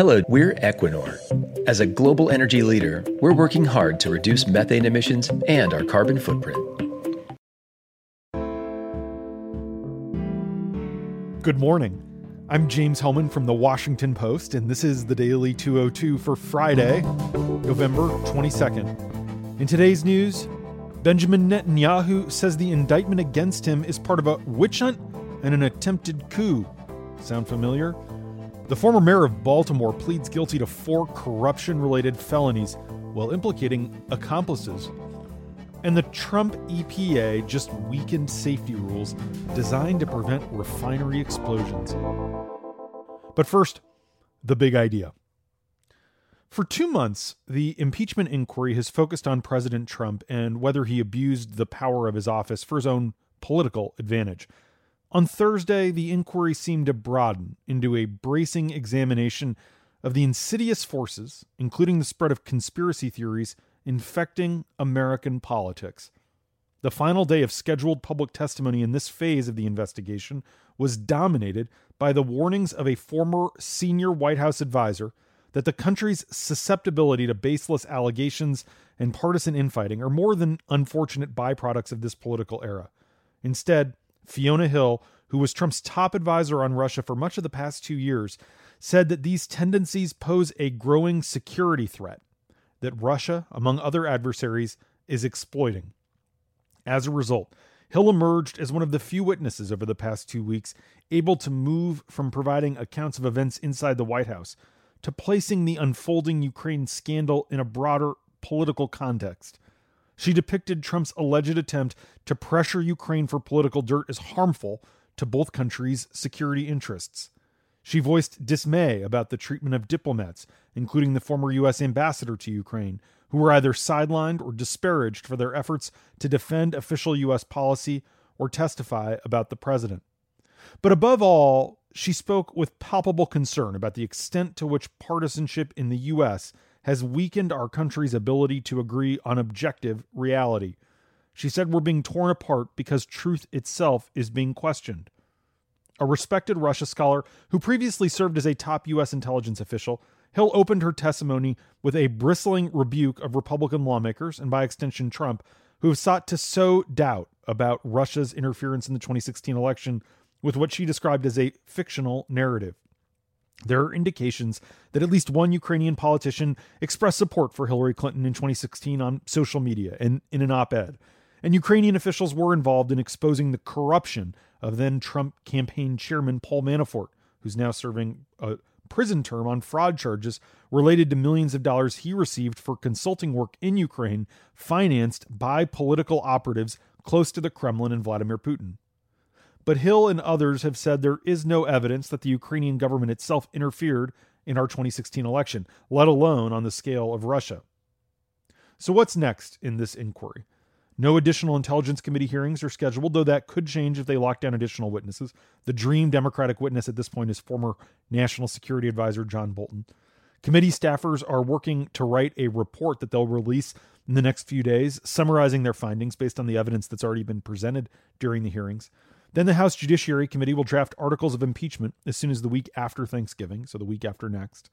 Hello, we're Equinor. As a global energy leader, we're working hard to reduce methane emissions and our carbon footprint. Good morning. I'm James Hohmann from the Washington Post, and this is the Daily 202 for Friday, November 22nd. In today's news, Benjamin Netanyahu says the indictment against him is part of a witch hunt and an attempted coup. Sound familiar? The former mayor of Baltimore pleads guilty to four corruption related felonies while implicating accomplices. And the Trump EPA just weakened safety rules designed to prevent refinery explosions. But first, the big idea. For two months, the impeachment inquiry has focused on President Trump and whether he abused the power of his office for his own political advantage. On Thursday, the inquiry seemed to broaden into a bracing examination of the insidious forces, including the spread of conspiracy theories, infecting American politics. The final day of scheduled public testimony in this phase of the investigation was dominated by the warnings of a former senior White House advisor that the country's susceptibility to baseless allegations and partisan infighting are more than unfortunate byproducts of this political era. Instead, Fiona Hill, who was Trump's top advisor on Russia for much of the past two years, said that these tendencies pose a growing security threat that Russia, among other adversaries, is exploiting. As a result, Hill emerged as one of the few witnesses over the past two weeks able to move from providing accounts of events inside the White House to placing the unfolding Ukraine scandal in a broader political context. She depicted Trump's alleged attempt to pressure Ukraine for political dirt as harmful to both countries' security interests. She voiced dismay about the treatment of diplomats, including the former U.S. ambassador to Ukraine, who were either sidelined or disparaged for their efforts to defend official U.S. policy or testify about the president. But above all, she spoke with palpable concern about the extent to which partisanship in the U.S has weakened our country's ability to agree on objective reality. She said we're being torn apart because truth itself is being questioned. A respected Russia scholar who previously served as a top U.S. intelligence official, Hill opened her testimony with a bristling rebuke of Republican lawmakers, and by extension Trump, who have sought to sow doubt about Russia's interference in the 2016 election with what she described as a fictional narrative. There are indications that at least one Ukrainian politician expressed support for Hillary Clinton in 2016 on social media and in an op ed. And Ukrainian officials were involved in exposing the corruption of then Trump campaign chairman Paul Manafort, who's now serving a prison term on fraud charges related to millions of dollars he received for consulting work in Ukraine financed by political operatives close to the Kremlin and Vladimir Putin. But Hill and others have said there is no evidence that the Ukrainian government itself interfered in our 2016 election, let alone on the scale of Russia. So, what's next in this inquiry? No additional Intelligence Committee hearings are scheduled, though that could change if they lock down additional witnesses. The dream Democratic witness at this point is former National Security Advisor John Bolton. Committee staffers are working to write a report that they'll release in the next few days, summarizing their findings based on the evidence that's already been presented during the hearings. Then the House Judiciary Committee will draft articles of impeachment as soon as the week after Thanksgiving, so the week after next.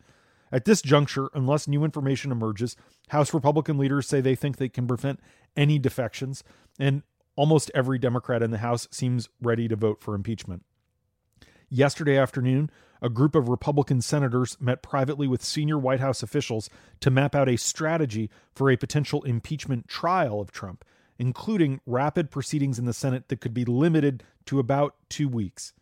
At this juncture, unless new information emerges, House Republican leaders say they think they can prevent any defections, and almost every Democrat in the House seems ready to vote for impeachment. Yesterday afternoon, a group of Republican senators met privately with senior White House officials to map out a strategy for a potential impeachment trial of Trump including rapid proceedings in the Senate that could be limited to about two weeks.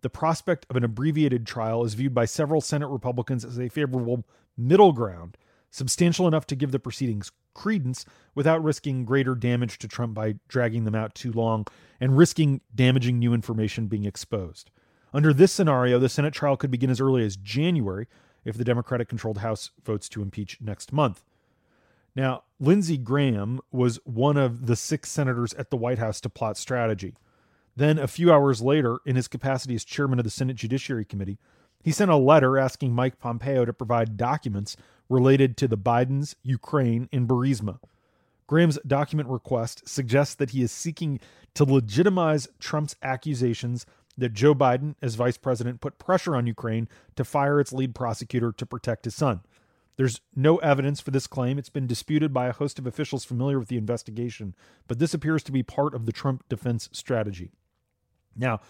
The prospect of an abbreviated trial is viewed by several Senate Republicans as a favorable middle ground, substantial enough to give the proceedings credence without risking greater damage to Trump by dragging them out too long and risking damaging new information being exposed. Under this scenario, the Senate trial could begin as early as January if the Democratic controlled House votes to impeach next month. Now, Lindsey Graham was one of the six senators at the White House to plot strategy. Then, a few hours later, in his capacity as chairman of the Senate Judiciary Committee, he sent a letter asking Mike Pompeo to provide documents related to the Bidens, Ukraine, and Burisma. Graham's document request suggests that he is seeking to legitimize Trump's accusations that Joe Biden, as vice president, put pressure on Ukraine to fire its lead prosecutor to protect his son. There's no evidence for this claim. It's been disputed by a host of officials familiar with the investigation, but this appears to be part of the Trump defense strategy. Now,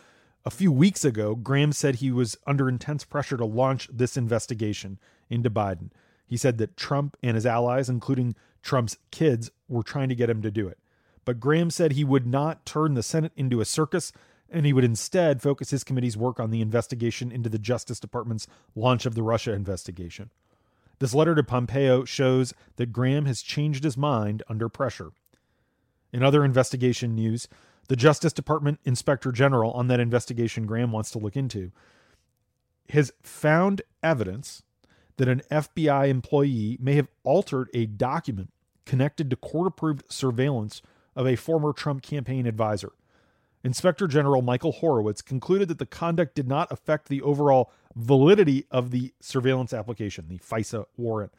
a few weeks ago, Graham said he was under intense pressure to launch this investigation into Biden. He said that Trump and his allies, including Trump's kids, were trying to get him to do it. But Graham said he would not turn the Senate into a circus and he would instead focus his committee's work on the investigation into the Justice Department's launch of the Russia investigation. This letter to Pompeo shows that Graham has changed his mind under pressure. In other investigation news, the Justice Department Inspector General on that investigation Graham wants to look into has found evidence that an FBI employee may have altered a document connected to court approved surveillance of a former Trump campaign advisor. Inspector General Michael Horowitz concluded that the conduct did not affect the overall validity of the surveillance application, the FISA warrant.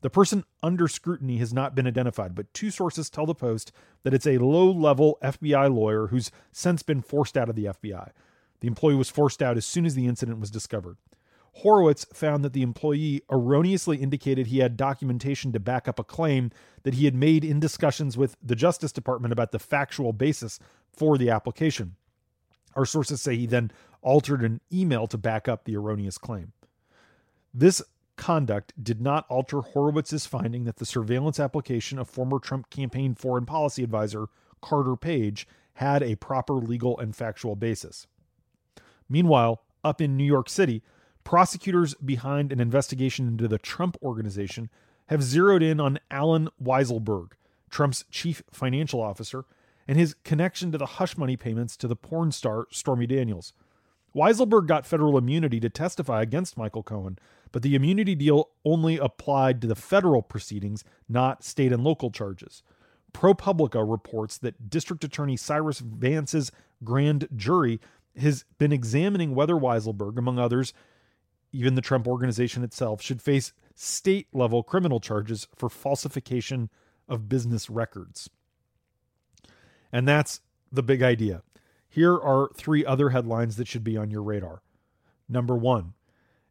The person under scrutiny has not been identified, but two sources tell the Post that it's a low level FBI lawyer who's since been forced out of the FBI. The employee was forced out as soon as the incident was discovered. Horowitz found that the employee erroneously indicated he had documentation to back up a claim that he had made in discussions with the Justice Department about the factual basis for the application. Our sources say he then altered an email to back up the erroneous claim. This conduct did not alter Horowitz's finding that the surveillance application of former Trump campaign foreign policy advisor Carter Page had a proper legal and factual basis. Meanwhile, up in New York City, prosecutors behind an investigation into the Trump organization have zeroed in on Allen Weisselberg, Trump's chief financial officer, and his connection to the hush money payments to the porn star Stormy Daniels. Weisselberg got federal immunity to testify against Michael Cohen, but the immunity deal only applied to the federal proceedings, not state and local charges. ProPublica reports that District Attorney Cyrus Vance's grand jury has been examining whether Weisselberg, among others, even the Trump organization itself, should face state level criminal charges for falsification of business records. And that's the big idea. Here are three other headlines that should be on your radar. Number one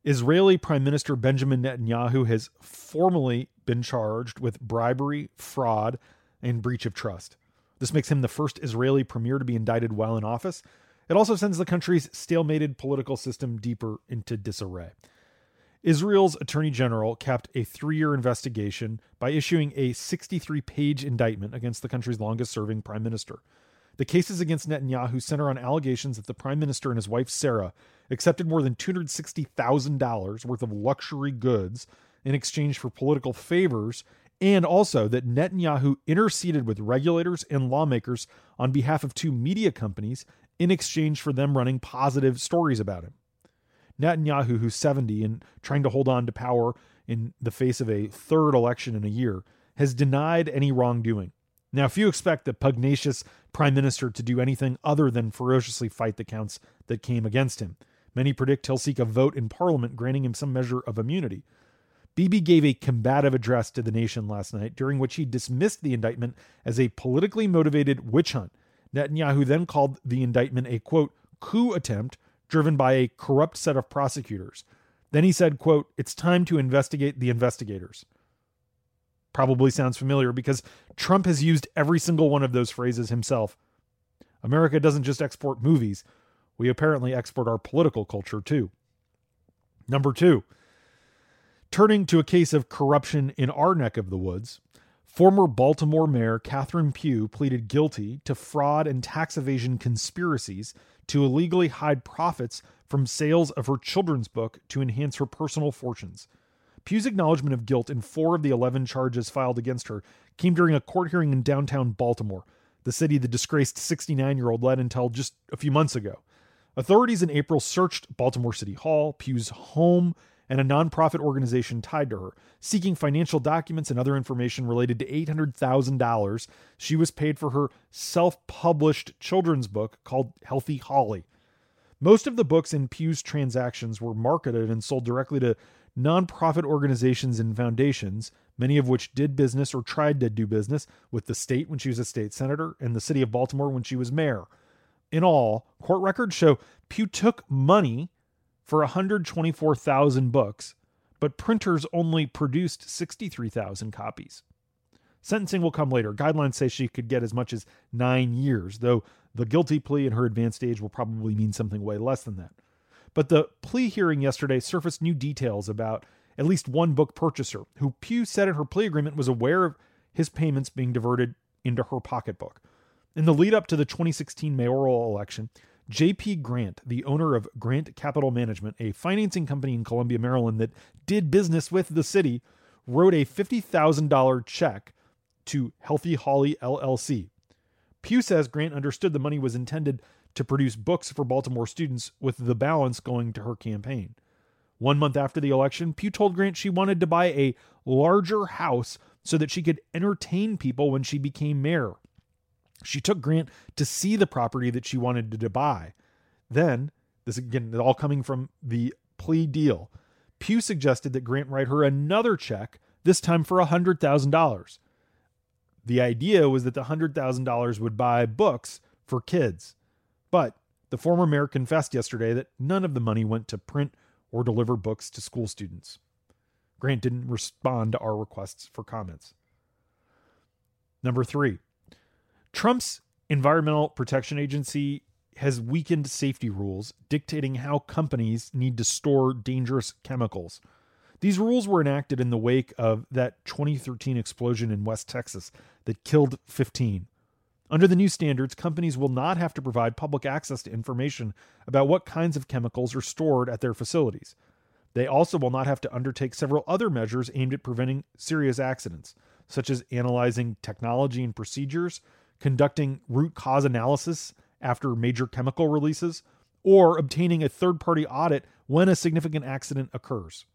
Israeli Prime Minister Benjamin Netanyahu has formally been charged with bribery, fraud, and breach of trust. This makes him the first Israeli premier to be indicted while in office, it also sends the country's stalemated political system deeper into disarray. Israel's attorney general capped a three year investigation by issuing a 63 page indictment against the country's longest serving prime minister. The cases against Netanyahu center on allegations that the prime minister and his wife Sarah accepted more than $260,000 worth of luxury goods in exchange for political favors, and also that Netanyahu interceded with regulators and lawmakers on behalf of two media companies in exchange for them running positive stories about him. Netanyahu, who's 70 and trying to hold on to power in the face of a third election in a year, has denied any wrongdoing. Now, if you expect the pugnacious prime minister to do anything other than ferociously fight the counts that came against him, many predict he'll seek a vote in parliament granting him some measure of immunity. Bibi gave a combative address to the nation last night, during which he dismissed the indictment as a politically motivated witch hunt Netanyahu then called the indictment a quote coup attempt driven by a corrupt set of prosecutors. Then he said, quote, "It's time to investigate the investigators." Probably sounds familiar because Trump has used every single one of those phrases himself. America doesn't just export movies, we apparently export our political culture too. Number 2. Turning to a case of corruption in our neck of the woods, Former Baltimore Mayor Catherine Pugh pleaded guilty to fraud and tax evasion conspiracies to illegally hide profits from sales of her children's book to enhance her personal fortunes. Pugh's acknowledgement of guilt in four of the 11 charges filed against her came during a court hearing in downtown Baltimore, the city the disgraced 69 year old led until just a few months ago. Authorities in April searched Baltimore City Hall, Pugh's home, and a nonprofit organization tied to her, seeking financial documents and other information related to $800,000 she was paid for her self published children's book called Healthy Holly. Most of the books in Pugh's transactions were marketed and sold directly to nonprofit organizations and foundations, many of which did business or tried to do business with the state when she was a state senator and the city of Baltimore when she was mayor. In all, court records show Pugh took money for 124,000 books, but printers only produced 63,000 copies. Sentencing will come later. Guidelines say she could get as much as nine years, though the guilty plea and her advanced age will probably mean something way less than that. But the plea hearing yesterday surfaced new details about at least one book purchaser who Pugh said in her plea agreement was aware of his payments being diverted into her pocketbook. In the lead up to the 2016 mayoral election, JP Grant, the owner of Grant Capital Management, a financing company in Columbia, Maryland that did business with the city, wrote a $50,000 check to Healthy Holly LLC. Pugh says Grant understood the money was intended to produce books for Baltimore students, with the balance going to her campaign. One month after the election, Pugh told Grant she wanted to buy a larger house so that she could entertain people when she became mayor. She took Grant to see the property that she wanted to buy. Then, this again, all coming from the plea deal, Pugh suggested that Grant write her another check, this time for $100,000. The idea was that the $100,000 would buy books for kids. But the former mayor confessed yesterday that none of the money went to print or deliver books to school students. Grant didn't respond to our requests for comments. Number three, Trump's Environmental Protection Agency has weakened safety rules dictating how companies need to store dangerous chemicals. These rules were enacted in the wake of that 2013 explosion in West Texas that killed 15. Under the new standards, companies will not have to provide public access to information about what kinds of chemicals are stored at their facilities. They also will not have to undertake several other measures aimed at preventing serious accidents, such as analyzing technology and procedures, conducting root cause analysis after major chemical releases, or obtaining a third party audit when a significant accident occurs.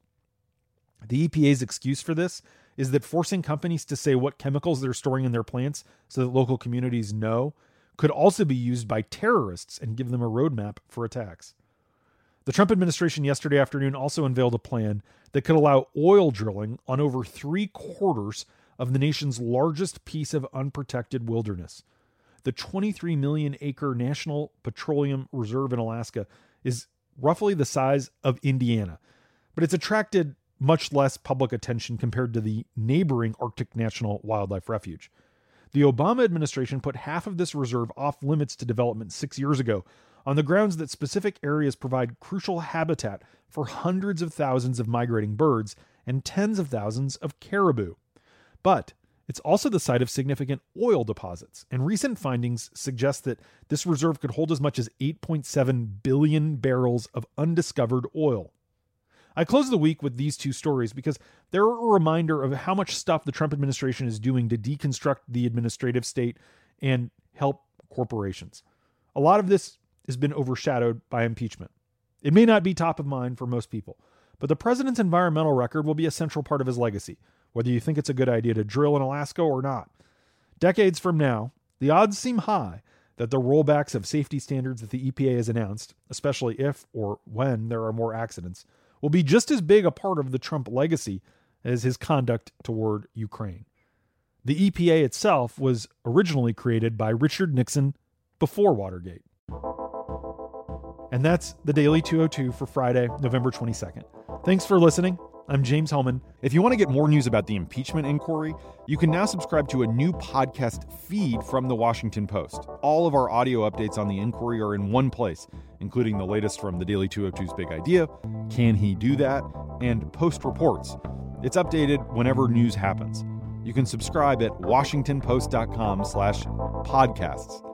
The EPA's excuse for this is that forcing companies to say what chemicals they're storing in their plants so that local communities know could also be used by terrorists and give them a roadmap for attacks. The Trump administration yesterday afternoon also unveiled a plan that could allow oil drilling on over three quarters of the nation's largest piece of unprotected wilderness. The 23 million acre National Petroleum Reserve in Alaska is roughly the size of Indiana, but it's attracted much less public attention compared to the neighboring Arctic National Wildlife Refuge. The Obama administration put half of this reserve off limits to development six years ago on the grounds that specific areas provide crucial habitat for hundreds of thousands of migrating birds and tens of thousands of caribou. But it's also the site of significant oil deposits, and recent findings suggest that this reserve could hold as much as 8.7 billion barrels of undiscovered oil. I close the week with these two stories because they're a reminder of how much stuff the Trump administration is doing to deconstruct the administrative state and help corporations. A lot of this has been overshadowed by impeachment. It may not be top of mind for most people, but the president's environmental record will be a central part of his legacy, whether you think it's a good idea to drill in Alaska or not. Decades from now, the odds seem high that the rollbacks of safety standards that the EPA has announced, especially if or when there are more accidents, will be just as big a part of the Trump legacy as his conduct toward Ukraine. The EPA itself was originally created by Richard Nixon before Watergate. And that's the Daily 202 for Friday, November 22nd. Thanks for listening. I'm James Hohmann. If you want to get more news about the impeachment inquiry, you can now subscribe to a new podcast feed from the Washington Post. All of our audio updates on the inquiry are in one place, including the latest from the Daily 202's Big Idea, Can He Do That, and Post Reports. It's updated whenever news happens. You can subscribe at washingtonpost.com slash podcasts.